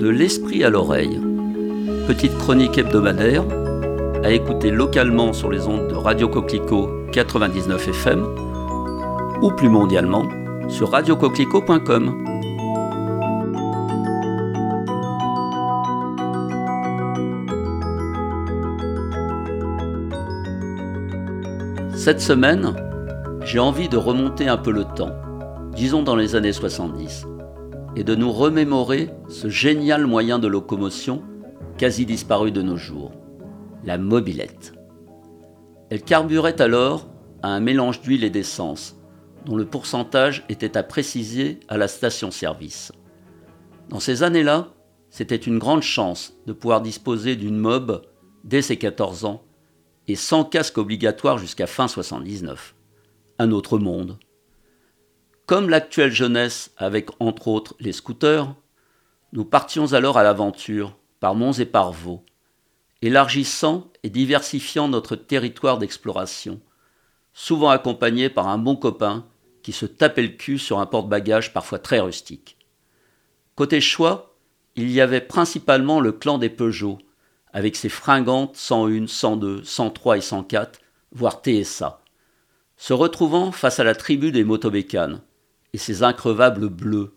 De l'esprit à l'oreille. Petite chronique hebdomadaire à écouter localement sur les ondes de Radio Coquelicot 99 FM ou plus mondialement sur radiocoquelicot.com. Cette semaine, j'ai envie de remonter un peu le temps, disons dans les années 70, et de nous remémorer ce génial moyen de locomotion quasi disparu de nos jours, la mobilette. Elle carburait alors à un mélange d'huile et d'essence, dont le pourcentage était à préciser à la station-service. Dans ces années-là, c'était une grande chance de pouvoir disposer d'une mob dès ses 14 ans et sans casque obligatoire jusqu'à fin 79. Un autre monde. Comme l'actuelle jeunesse avec entre autres les scooters, nous partions alors à l'aventure, par monts et par vaux, élargissant et diversifiant notre territoire d'exploration, souvent accompagné par un bon copain qui se tapait le cul sur un porte-bagages parfois très rustique. Côté choix, il y avait principalement le clan des Peugeot, avec ses fringantes 101, 102, 103 et 104, voire TSA, se retrouvant face à la tribu des motobécanes et ses increvables bleus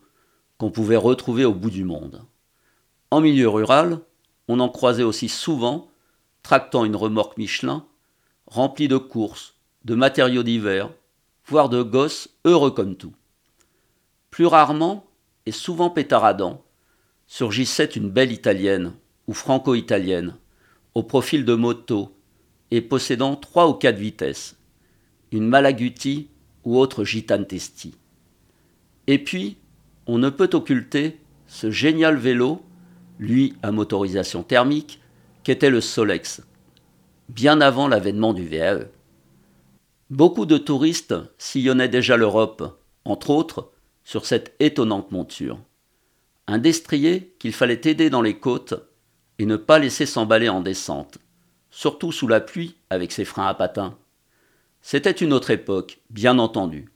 qu'on pouvait retrouver au bout du monde. En milieu rural, on en croisait aussi souvent tractant une remorque Michelin remplie de courses, de matériaux divers, voire de gosses heureux comme tout. Plus rarement, et souvent pétaradant, surgissait une belle italienne ou franco-italienne, au profil de moto et possédant trois ou quatre vitesses, une Malaguti ou autre gitane. Et puis, on ne peut occulter ce génial vélo, lui à motorisation thermique, qu'était le Solex, bien avant l'avènement du VAE. Beaucoup de touristes sillonnaient déjà l'Europe, entre autres sur cette étonnante monture. Un destrier qu'il fallait aider dans les côtes et ne pas laisser s'emballer en descente, surtout sous la pluie avec ses freins à patins. C'était une autre époque, bien entendu,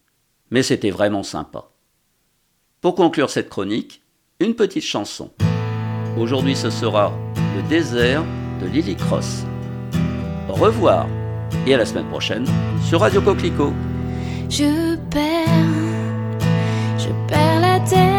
mais c'était vraiment sympa. Pour conclure cette chronique, une petite chanson. Aujourd'hui ce sera Le désert de Lily Cross. Au revoir et à la semaine prochaine sur Radio Coquelicot. Je perds, je perds la tête,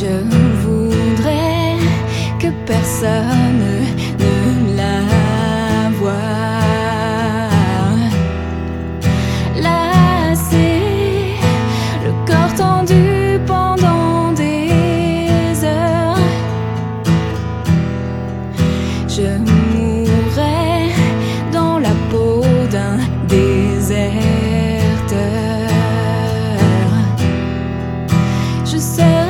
Je voudrais que personne ne la voie. Lassé, le corps tendu pendant des heures. Je mourrais dans la peau d'un déserteur. Je serai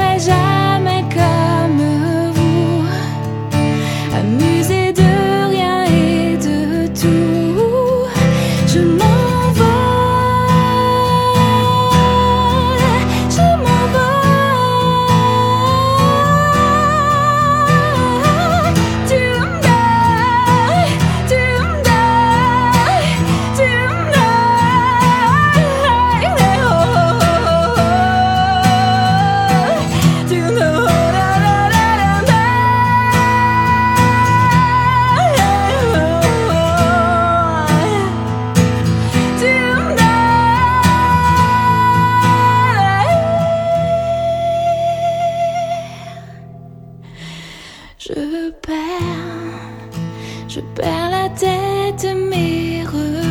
tête, mes repères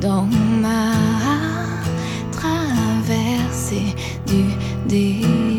dans ma traversée du désert.